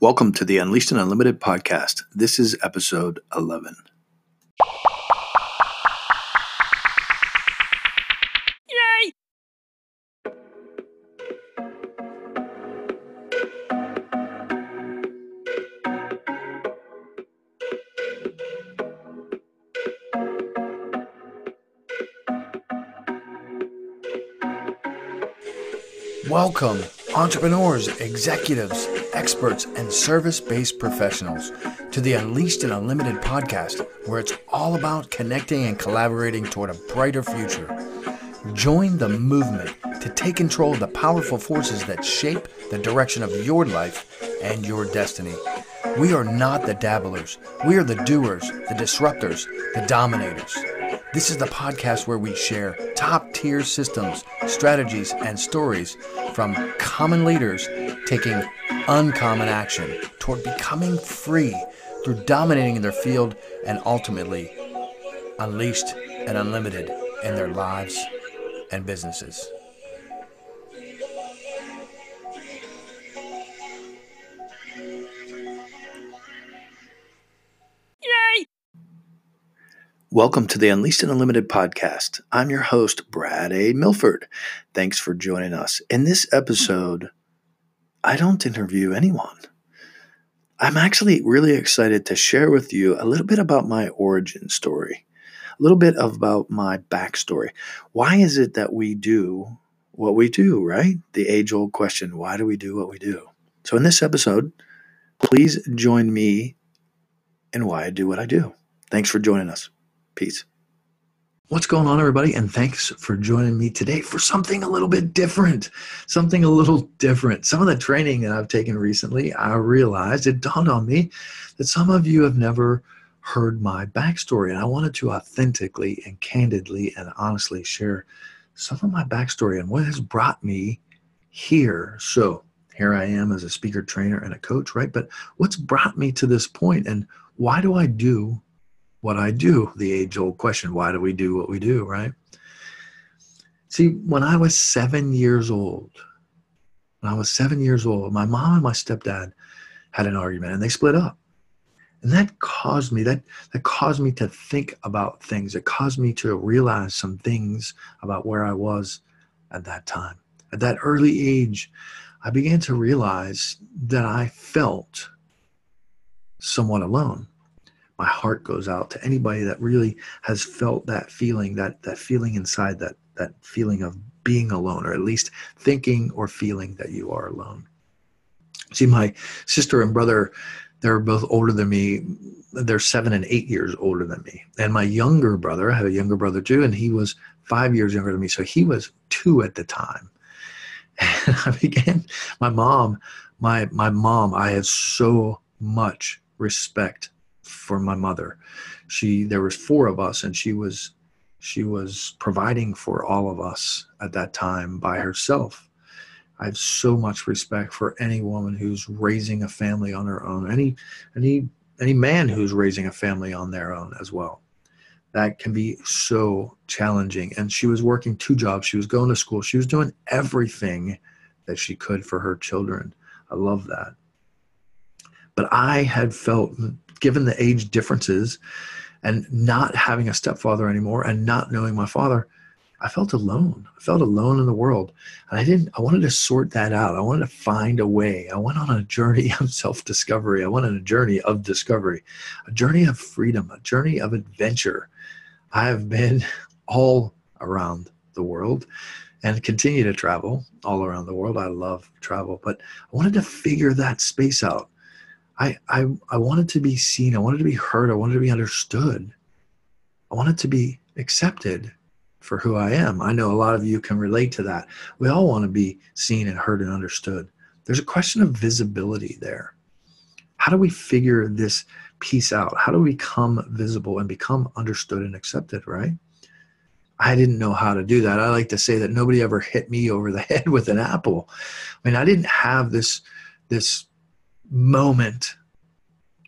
Welcome to the Unleashed and Unlimited podcast. This is episode 11. Yay! Welcome, entrepreneurs, executives, experts, and service based professionals, to the Unleashed and Unlimited podcast, where it's all about connecting and collaborating toward a brighter future. Join the movement to take control of the powerful forces that shape the direction of your life and your destiny. We are not the dabblers, we are the doers, the disruptors, the dominators. This is the podcast where we share top tier systems, strategies, and stories from common leaders taking uncommon action toward becoming free through dominating in their field and ultimately unleashed and unlimited in their lives and businesses. Welcome to the Unleashed and Unlimited podcast. I'm your host, Brad A. Milford. Thanks for joining us. In this episode, I don't interview anyone. I'm actually really excited to share with you a little bit about my origin story, a little bit about my backstory. Why is it that we do what we do, right? The age old question why do we do what we do? So, in this episode, please join me in why I do what I do. Thanks for joining us. Peace. What's going on, everybody? And thanks for joining me today for something a little bit different. Something a little different. Some of the training that I've taken recently, I realized it dawned on me that some of you have never heard my backstory. And I wanted to authentically and candidly and honestly share some of my backstory and what has brought me here. So, here I am as a speaker, trainer, and a coach, right? But what's brought me to this point and why do I do what I do. The age old question why do we do what we do, right? See, when I was seven years old, when I was seven years old, my mom and my stepdad had an argument and they split up. And that caused me, that, that caused me to think about things. It caused me to realize some things about where I was at that time. At that early age, I began to realize that I felt somewhat alone my heart goes out to anybody that really has felt that feeling that that feeling inside that that feeling of being alone or at least thinking or feeling that you are alone. See my sister and brother they're both older than me. They're seven and eight years older than me. And my younger brother i have a younger brother too and he was five years younger than me. So he was two at the time. And i began my mom my my mom i had so much respect for my mother. She there was four of us, and she was she was providing for all of us at that time by herself. I have so much respect for any woman who's raising a family on her own, any any any man who's raising a family on their own as well. That can be so challenging. And she was working two jobs. She was going to school. She was doing everything that she could for her children. I love that. But I had felt given the age differences and not having a stepfather anymore and not knowing my father, I felt alone. I felt alone in the world. And I didn't, I wanted to sort that out. I wanted to find a way. I went on a journey of self discovery. I went on a journey of discovery, a journey of freedom, a journey of adventure. I have been all around the world and continue to travel all around the world. I love travel, but I wanted to figure that space out. I, I, I wanted to be seen. I wanted to be heard. I wanted to be understood. I wanted to be accepted for who I am. I know a lot of you can relate to that. We all want to be seen and heard and understood. There's a question of visibility there. How do we figure this piece out? How do we become visible and become understood and accepted, right? I didn't know how to do that. I like to say that nobody ever hit me over the head with an apple. I mean, I didn't have this this moment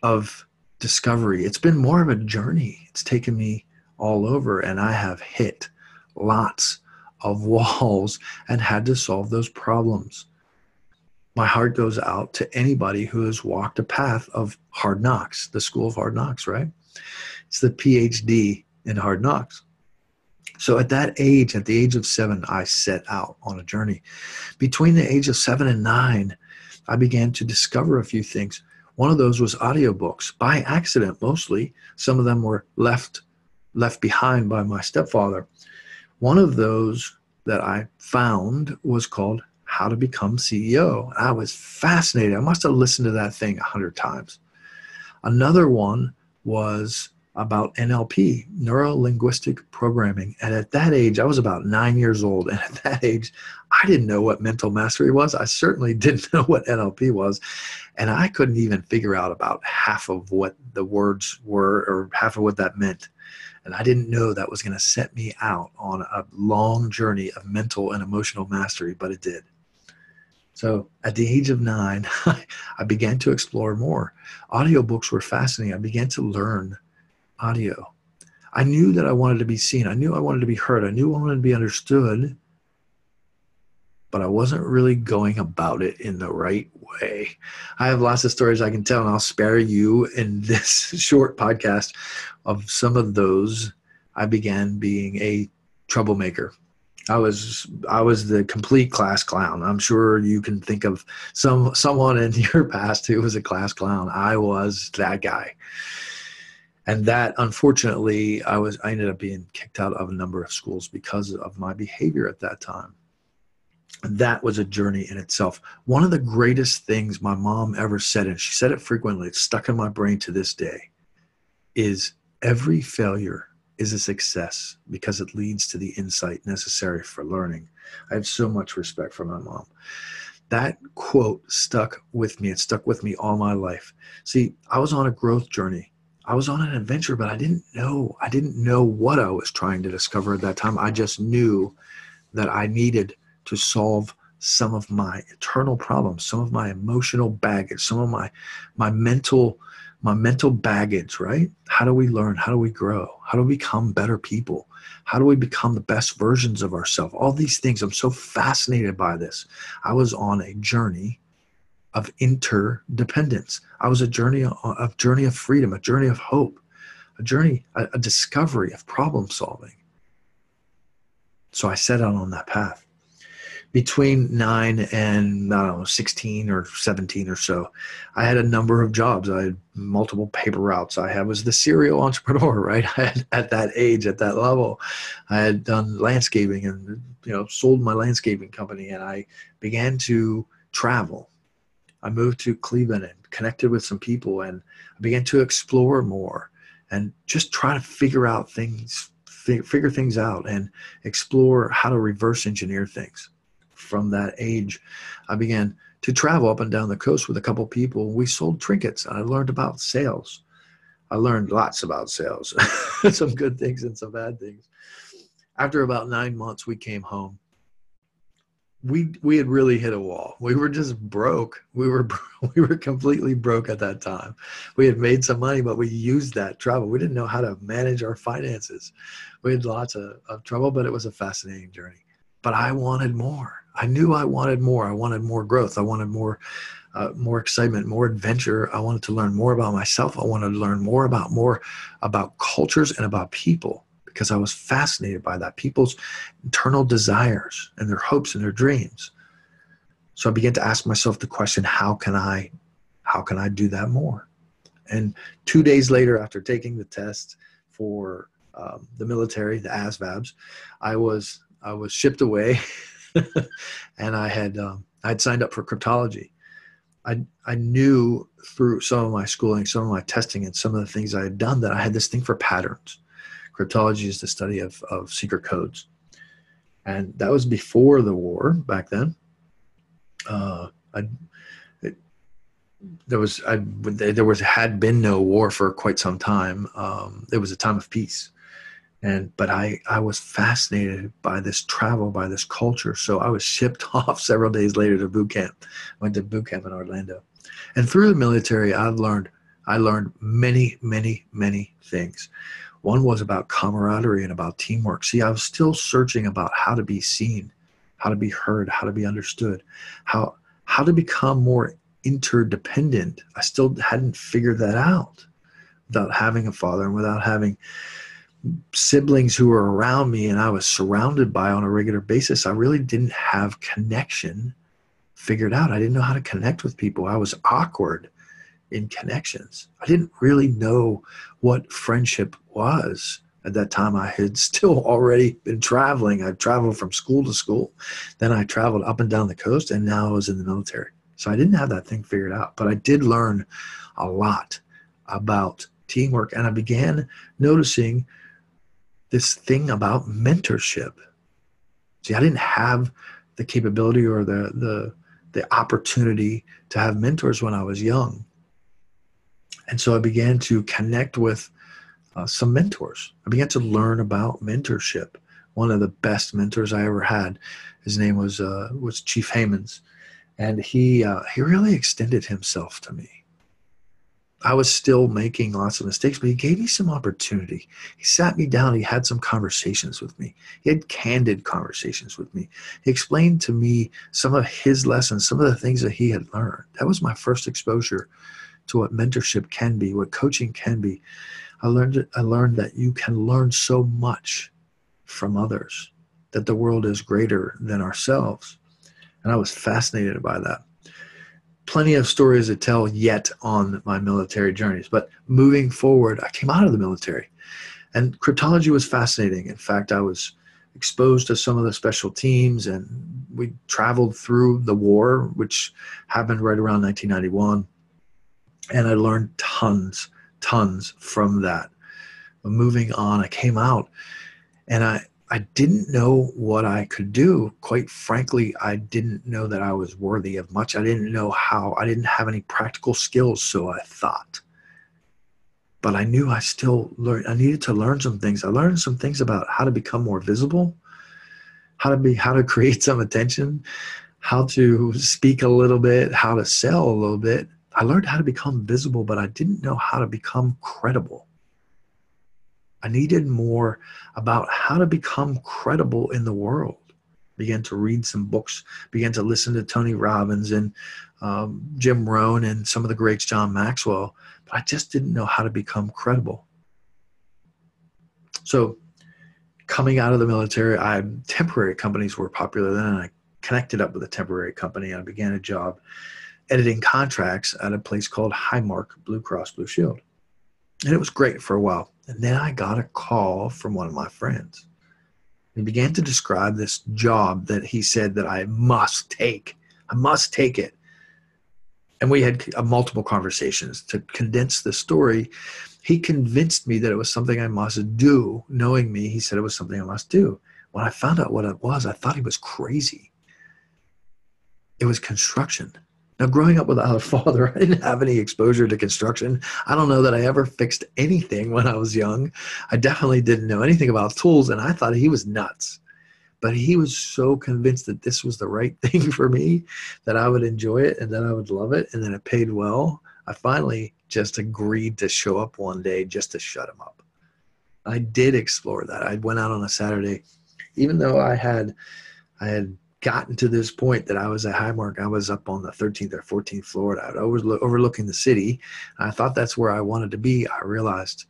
of discovery. It's been more of a journey. It's taken me all over, and I have hit lots of walls and had to solve those problems. my heart goes out to anybody who has walked a path of hard knocks, the school of hard knocks, right? It's the PhD in hard knocks. So at that age, at the age of seven, I set out on a journey. Between the age of seven and nine, I began to discover a few things. One of those was audiobooks by accident, mostly. Some of them were left left behind by my stepfather. One of those that I found was called How to Become CEO. I was fascinated. I must have listened to that thing a hundred times. Another one was about NLP, neuro linguistic programming. And at that age, I was about nine years old. And at that age, I didn't know what mental mastery was. I certainly didn't know what NLP was. And I couldn't even figure out about half of what the words were or half of what that meant. And I didn't know that was going to set me out on a long journey of mental and emotional mastery, but it did. So at the age of nine, I began to explore more. Audiobooks were fascinating. I began to learn audio. I knew that I wanted to be seen. I knew I wanted to be heard. I knew I wanted to be understood, but I wasn't really going about it in the right way. I have lots of stories I can tell, and I'll spare you in this short podcast of some of those. I began being a troublemaker. I was I was the complete class clown. I'm sure you can think of some someone in your past who was a class clown. I was that guy and that unfortunately i was i ended up being kicked out of a number of schools because of my behavior at that time. That was a journey in itself. One of the greatest things my mom ever said and she said it frequently it's stuck in my brain to this day is every failure is a success because it leads to the insight necessary for learning. I have so much respect for my mom. That quote stuck with me. It stuck with me all my life. See i was on a growth journey I was on an adventure, but I didn't know. I didn't know what I was trying to discover at that time. I just knew that I needed to solve some of my internal problems, some of my emotional baggage, some of my my mental my mental baggage, right? How do we learn? How do we grow? How do we become better people? How do we become the best versions of ourselves? All these things. I'm so fascinated by this. I was on a journey of interdependence. I was a journey a journey of freedom, a journey of hope, a journey, a, a discovery of problem solving. So I set out on that path. Between nine and I don't know, 16 or 17 or so, I had a number of jobs. I had multiple paper routes. I had, was the serial entrepreneur, right? Had, at that age, at that level, I had done landscaping and you know sold my landscaping company, and I began to travel I moved to Cleveland and connected with some people and I began to explore more and just try to figure out things, figure things out and explore how to reverse engineer things. From that age, I began to travel up and down the coast with a couple people. We sold trinkets. And I learned about sales. I learned lots about sales, some good things and some bad things. After about nine months, we came home we we had really hit a wall. We were just broke. We were we were completely broke at that time. We had made some money, but we used that trouble. We didn't know how to manage our finances. We had lots of, of trouble, but it was a fascinating journey. But I wanted more. I knew I wanted more. I wanted more growth. I wanted more uh, more excitement, more adventure. I wanted to learn more about myself. I wanted to learn more about more about cultures and about people because I was fascinated by that people's internal desires and their hopes and their dreams. So I began to ask myself the question, how can I how can I do that more? And two days later, after taking the test for um, the military, the ASVABs, I was I was shipped away, and I had um, I had signed up for cryptology. I I knew through some of my schooling, some of my testing, and some of the things I had done that I had this thing for patterns. Cryptology is the study of, of secret codes. And that was before the war back then. Uh, I, there was I, there was had been no war for quite some time. Um, it was a time of peace, and but I I was fascinated by this travel, by this culture. So I was shipped off several days later to boot camp. Went to boot camp in Orlando, and through the military, I've learned I learned many many many things. One was about camaraderie and about teamwork. See, I was still searching about how to be seen, how to be heard, how to be understood, how how to become more interdependent. I still hadn't figured that out without having a father and without having siblings who were around me and I was surrounded by on a regular basis. I really didn't have connection figured out. I didn't know how to connect with people. I was awkward in connections. I didn't really know what friendship was. At that time, I had still already been traveling. I traveled from school to school. Then I traveled up and down the coast, and now I was in the military. So I didn't have that thing figured out. But I did learn a lot about teamwork, and I began noticing this thing about mentorship. See, I didn't have the capability or the the the opportunity to have mentors when I was young. And so I began to connect with uh, some mentors. I began to learn about mentorship. One of the best mentors I ever had, his name was uh, was Chief Hammonds, and he uh, he really extended himself to me. I was still making lots of mistakes, but he gave me some opportunity. He sat me down. He had some conversations with me. He had candid conversations with me. He explained to me some of his lessons, some of the things that he had learned. That was my first exposure to what mentorship can be, what coaching can be. I learned I learned that you can learn so much from others, that the world is greater than ourselves. And I was fascinated by that plenty of stories to tell yet on my military journeys. But moving forward, I came out of the military and cryptology was fascinating. In fact, I was exposed to some of the special teams and we traveled through the war, which happened right around 1991. And I learned tons, tons from that. But moving on, I came out and I, I didn't know what I could do. Quite frankly, I didn't know that I was worthy of much. I didn't know how. I didn't have any practical skills, so I thought. But I knew I still learned. I needed to learn some things. I learned some things about how to become more visible, how to be, how to create some attention, how to speak a little bit, how to sell a little bit. I learned how to become visible, but I didn't know how to become credible. I needed more about how to become credible in the world. Began to read some books, began to listen to Tony Robbins and um, Jim Rohn and some of the greats, John Maxwell, but I just didn't know how to become credible. So, coming out of the military, I temporary companies were popular then, I connected up with a temporary company and I began a job editing contracts at a place called Highmark Blue Cross Blue Shield. And it was great for a while. And then I got a call from one of my friends. He began to describe this job that he said that I must take. I must take it. And we had uh, multiple conversations to condense the story. He convinced me that it was something I must do. Knowing me, he said it was something I must do. When I found out what it was, I thought he was crazy. It was construction. Now, growing up without a father, I didn't have any exposure to construction. I don't know that I ever fixed anything when I was young. I definitely didn't know anything about tools, and I thought he was nuts. But he was so convinced that this was the right thing for me, that I would enjoy it and that I would love it, and that it paid well. I finally just agreed to show up one day just to shut him up. I did explore that. I went out on a Saturday, even though I had, I had gotten to this point that I was at Highmark. I was up on the 13th or 14th floor. I was overlooking the city. I thought that's where I wanted to be. I realized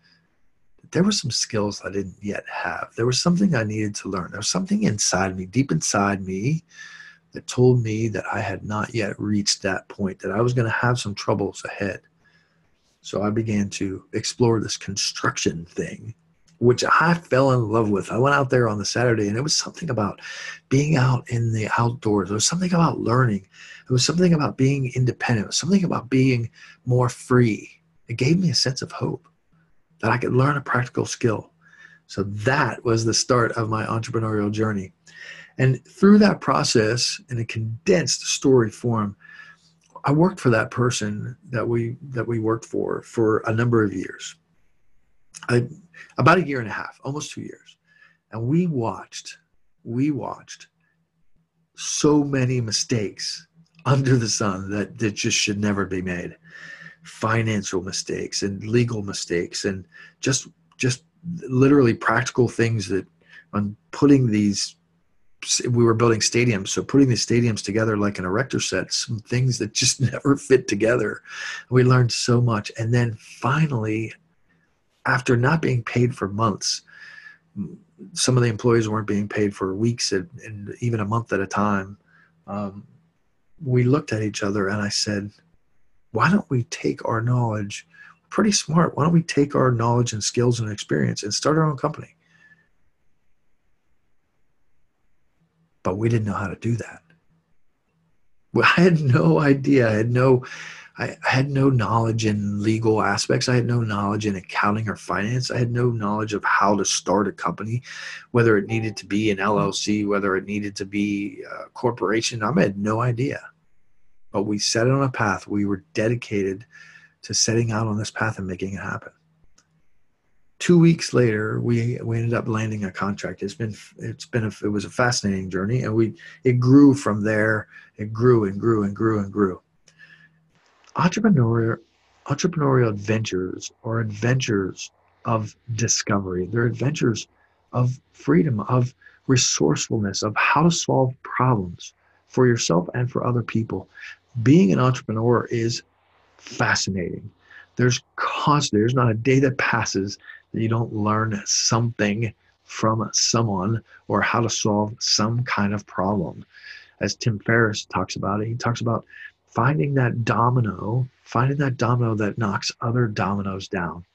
that there were some skills I didn't yet have. There was something I needed to learn. There was something inside me, deep inside me, that told me that I had not yet reached that point, that I was going to have some troubles ahead. So I began to explore this construction thing which I fell in love with. I went out there on the Saturday and it was something about being out in the outdoors. There was something about learning. It was something about being independent. It was something about being more free. It gave me a sense of hope that I could learn a practical skill. So that was the start of my entrepreneurial journey. And through that process, in a condensed story form, I worked for that person that we that we worked for for a number of years. I about a year and a half, almost two years. And we watched, we watched so many mistakes under the sun that, that just should never be made. Financial mistakes and legal mistakes and just just literally practical things that on putting these we were building stadiums. So putting the stadiums together like an erector set, some things that just never fit together. We learned so much. And then finally, after not being paid for months, some of the employees weren't being paid for weeks and, and even a month at a time. Um, we looked at each other and I said, why don't we take our knowledge, pretty smart, why don't we take our knowledge and skills and experience and start our own company? But we didn't know how to do that. I had no idea. I had no I, I had no knowledge in legal aspects. I had no knowledge in accounting or finance. I had no knowledge of how to start a company, whether it needed to be an mm-hmm. LLC, whether it needed to be a corporation. I had no idea. But we set it on a path. We were dedicated to setting out on this path and making it happen. Two weeks later, we we ended up landing a contract. It's been it's been a, it was a fascinating journey, and we it grew from there. It grew and grew and grew and grew entrepreneurial entrepreneurial adventures are adventures of discovery. They're adventures of freedom, of resourcefulness, of how to solve problems for yourself and for other people. Being an entrepreneur is fascinating. There's constant, there's not a day that passes that you don't learn something from someone or how to solve some kind of problem. As Tim Ferriss talks about it, he talks about finding that domino, finding that domino that knocks other dominoes down.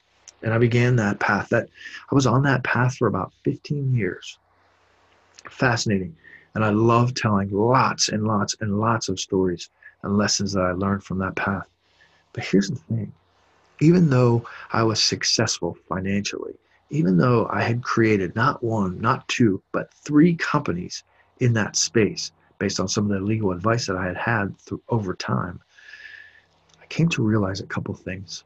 And I began that path. That I was on that path for about 15 years. Fascinating. And I love telling lots and lots and lots of stories and lessons that I learned from that path. But here's the thing even though I was successful financially, even though I had created not one, not two, but three companies in that space, based on some of the legal advice that I had had through, over time, I came to realize a couple things.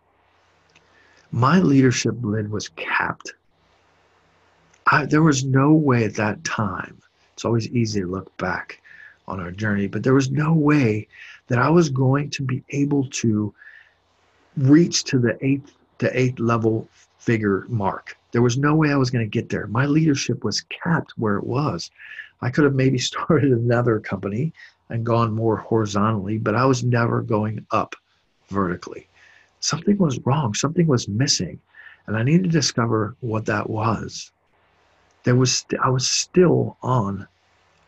My leadership lid was capped. I, there was no way at that time, it's always easy to look back on our journey, but there was no way that I was going to be able to reach to the eighth to eighth level figure mark. There was no way I was going to get there. My leadership was capped where it was. I could have maybe started another company and gone more horizontally, but I was never going up vertically. Something was wrong, something was missing, and I needed to discover what that was. There was I was still on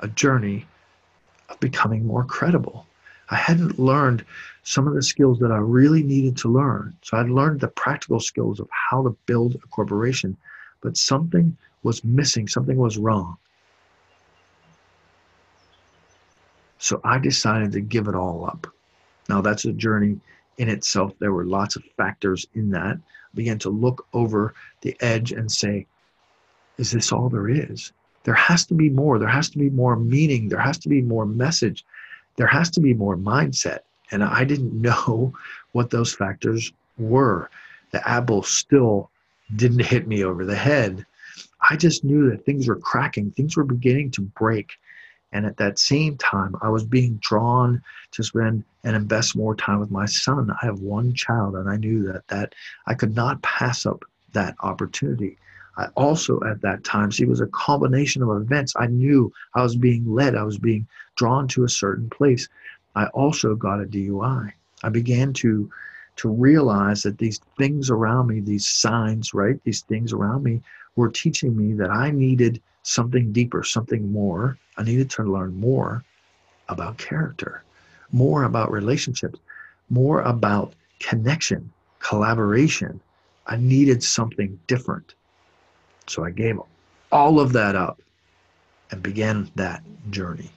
a journey of becoming more credible. I hadn't learned some of the skills that I really needed to learn. So I'd learned the practical skills of how to build a corporation, but something was missing, something was wrong. So I decided to give it all up. Now that's a journey in itself. There were lots of factors in that. I began to look over the edge and say, is this all there is? There has to be more. There has to be more meaning. There has to be more message. There has to be more mindset. And I didn't know what those factors were. The apple still didn't hit me over the head. I just knew that things were cracking, things were beginning to break. And at that same time, I was being drawn to spend and invest more time with my son. I have one child, and I knew that that I could not pass up that opportunity. I also, at that time, see, it was a combination of events. I knew I was being led. I was being drawn to a certain place. I also got a DUI. I began to to realize that these things around me, these signs, right, these things around me, were teaching me that I needed something deeper, something more. I needed to learn more about character, more about relationships, more about connection, collaboration. I needed something different. So I gave all of that up and began that journey.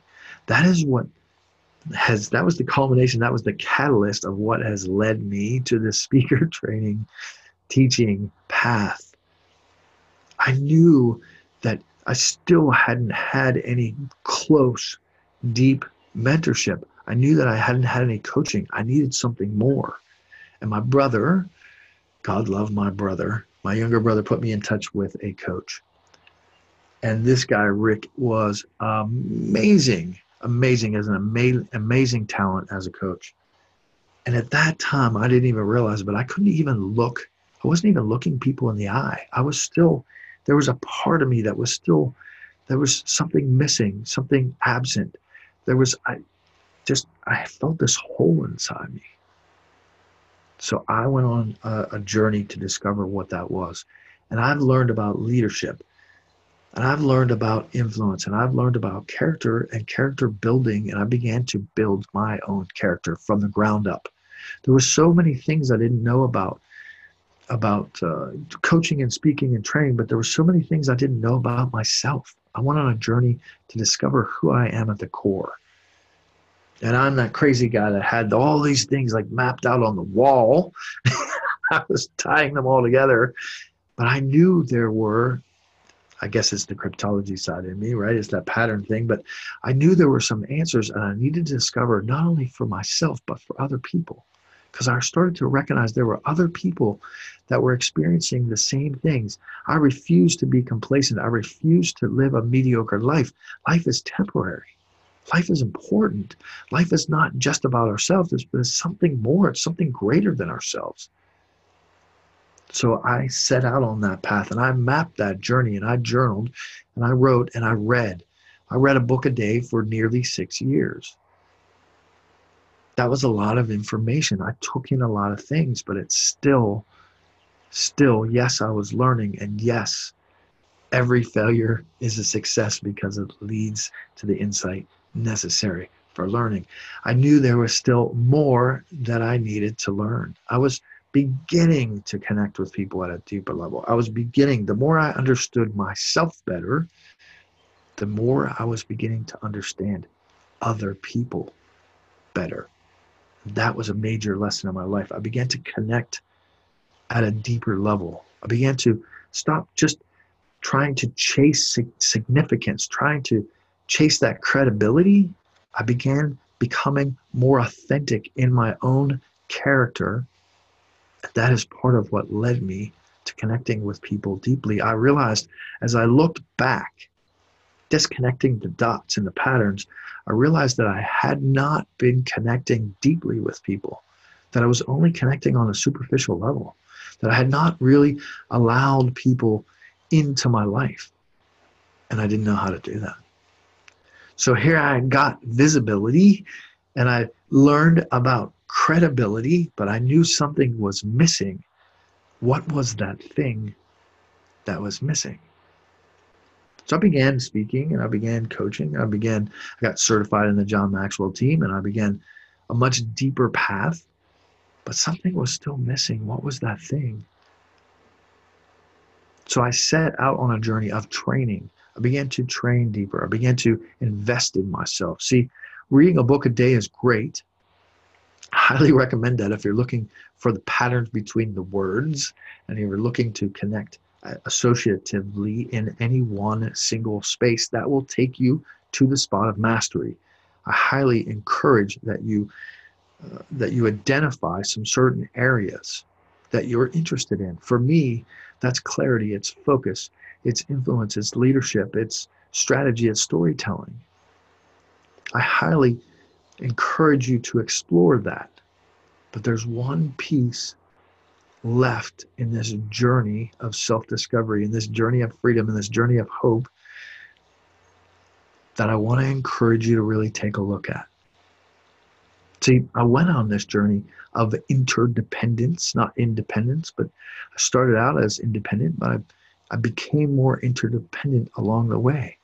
That is what has that was the culmination, that was the catalyst of what has led me to this speaker training teaching path. I knew that I still hadn't had any close, deep mentorship. I knew that I hadn't had any coaching. I needed something more. And my brother, God love my brother, my younger brother put me in touch with a coach. And this guy, Rick, was amazing, amazing as an amazing, amazing talent as a coach. And at that time, I didn't even realize, but I couldn't even look. I wasn't even looking people in the eye. I was still there was a part of me that was still There was something missing, something absent. There was, I just, I felt this hole inside me. So I went on a, a journey to discover what that was. And I've learned about leadership and I've learned about influence and I've learned about character and character building. And I began to build my own character from the ground up. There were so many things I didn't know about about uh, coaching and speaking and training, but there were so many things I didn't know about myself. I went on a journey to discover who I am at the core. And I'm that crazy guy that had all these things like mapped out on the wall. I was tying them all together, but I knew there were I guess it's the cryptology side in me, right? It's that pattern thing. But I knew there were some answers and I needed to discover not only for myself, but for other people. Because I started to recognize there were other people that were experiencing the same things. I refused to be complacent. I refused to live a mediocre life. Life is temporary. Life is important. Life is not just about ourselves, it's, it's something more, it's something greater than ourselves. So I set out on that path and I mapped that journey and I journaled and I wrote and I read. I read a book a day for nearly six years. That was a lot of information. I took in a lot of things, but it's still, still, yes, I was learning. And yes, every failure is a success because it leads to the insight necessary for learning. I knew there was still more that I needed to learn. I was beginning to connect with people at a deeper level. I was beginning, the more I understood myself better, the more I was beginning to understand other people better. That was a major lesson in my life. I began to connect at a deeper level. I began to stop just trying to chase significance, trying to chase that credibility. I began becoming more authentic in my own character that is part of what led me to connecting with people deeply. I realized as I looked back, disconnecting the dots and the patterns, I realized that I had not been connecting deeply with people, that I was only connecting on a superficial level, that I had not really allowed people into my life. And I didn't know how to do that. So here I got visibility and I learned about credibility, but I knew something was missing. What was that thing that was missing? So I began speaking and I began coaching. I began, I got certified in the John Maxwell team and I began a much deeper path, but something was still missing. What was that thing? So I set out on a journey of training. I began to train deeper. I began to invest in myself. See, reading a book a day is great, I highly recommend that if you're looking for the patterns between the words and you're looking to connect associatively in any one single space that will take you to the spot of mastery. I highly encourage that you uh, that you identify some certain areas that you're interested in. For me that's clarity it's focus it's influence it's leadership it's strategy it's storytelling. I highly encourage you to explore that. But there's one piece left in this journey of self discovery, in this journey of freedom, in this journey of hope that I want to encourage you to really take a look at. See, I went on this journey of interdependence, not independence, but I started out as independent, but I, I became more interdependent along the way.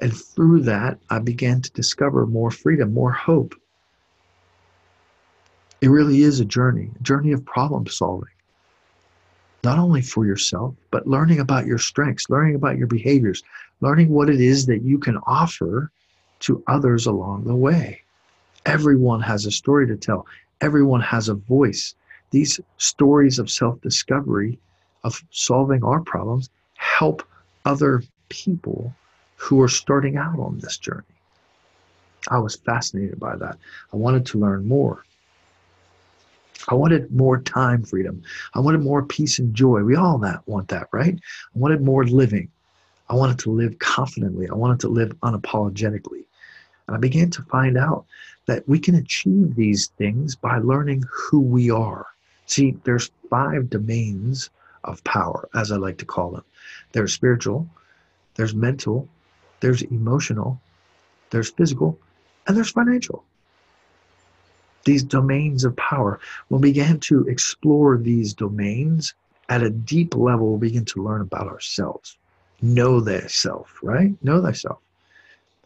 And through that, I began to discover more freedom, more hope. It really is a journey, a journey of problem solving. Not only for yourself, but learning about your strengths, learning about your behaviors, learning what it is that you can offer to others along the way. Everyone has a story to tell, everyone has a voice. These stories of self discovery, of solving our problems, help other people who are starting out on this journey. I was fascinated by that. I wanted to learn more. I wanted more time freedom. I wanted more peace and joy. We all that want that, right? I wanted more living. I wanted to live confidently. I wanted to live unapologetically. And I began to find out that we can achieve these things by learning who we are. See, there's five domains of power, as I like to call them. There's spiritual, there's mental, there's emotional, there's physical, and there's financial. These domains of power. When we begin to explore these domains at a deep level, we begin to learn about ourselves. Know thyself, right? Know thyself.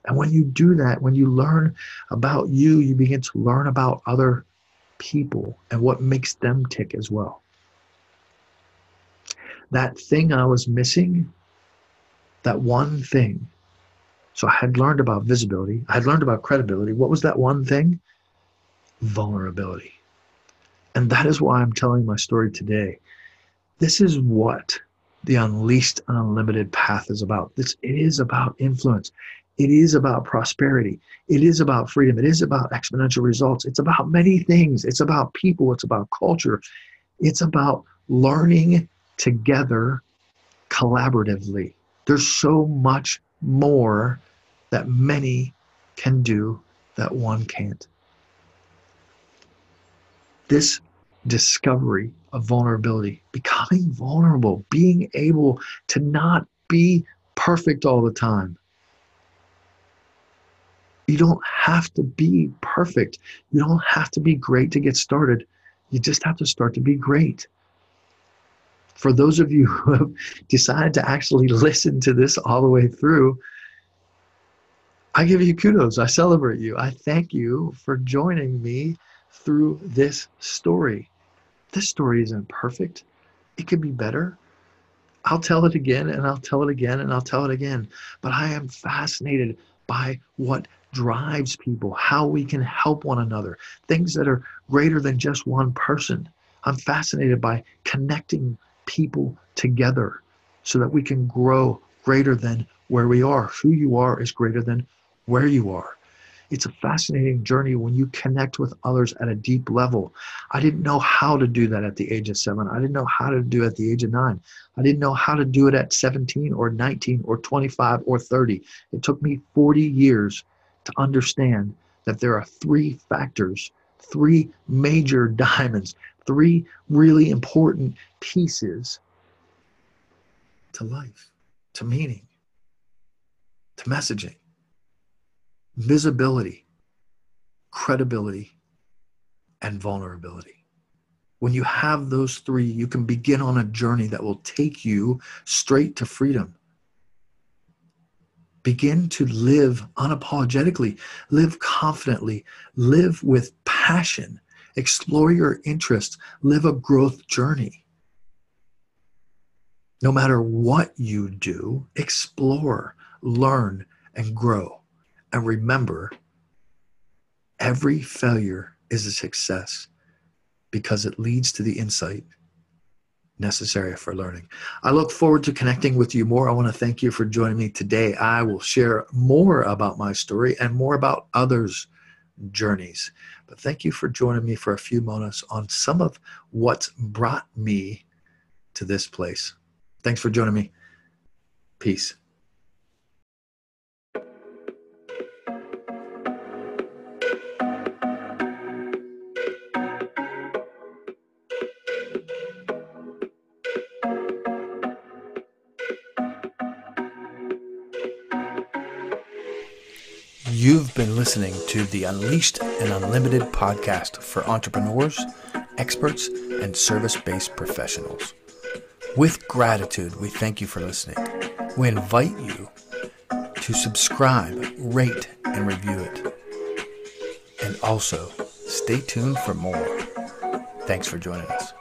And when you do that, when you learn about you, you begin to learn about other people and what makes them tick as well. That thing I was missing, that one thing. So I had learned about visibility, I had learned about credibility. What was that one thing? Vulnerability. And that is why I'm telling my story today. This is what the unleashed and unlimited path is about. This it is about influence. It is about prosperity. It is about freedom. It is about exponential results. It's about many things. It's about people. It's about culture. It's about learning together collaboratively. There's so much more that many can do that one can't. This discovery of vulnerability, becoming vulnerable, being able to not be perfect all the time, you don't have to be perfect. You don't have to be great to get started. You just have to start to be great. For those of you who have decided to actually listen to this all the way through, I give you kudos. I celebrate you. I thank you for joining me through this story. This story isn't perfect, it could be better. I'll tell it again and I'll tell it again and I'll tell it again. But I am fascinated by what drives people, how we can help one another, things that are greater than just one person. I'm fascinated by connecting people together so that we can grow greater than where we are. Who you are is greater than where you are. It's a fascinating journey when you connect with others at a deep level. I didn't know how to do that at the age of seven. I didn't know how to do it at the age of nine. I didn't know how to do it at 17 or 19 or 25 or 30. It took me 40 years to understand that there are three factors, three major diamonds, three really important pieces to life, to meaning, to messaging visibility, credibility, and vulnerability. When you have those three, you can begin on a journey that will take you straight to freedom. Begin to live unapologetically, live confidently, live with passion, explore your interests, live a growth journey. No matter what you do, explore, learn, and grow. And remember, every failure is a success because it leads to the insight necessary for learning. I look forward to connecting with you more. I want to thank you for joining me today. I will share more about my story and more about others' journeys. But thank you for joining me for a few moments on some of what's brought me to this place. Thanks for joining me. Peace. You've been listening to the Unleashed and Unlimited podcast for entrepreneurs, experts, and service based professionals. With gratitude, we thank you for listening. We invite you to subscribe, rate, and review it. And also, stay tuned for more. Thanks for joining us.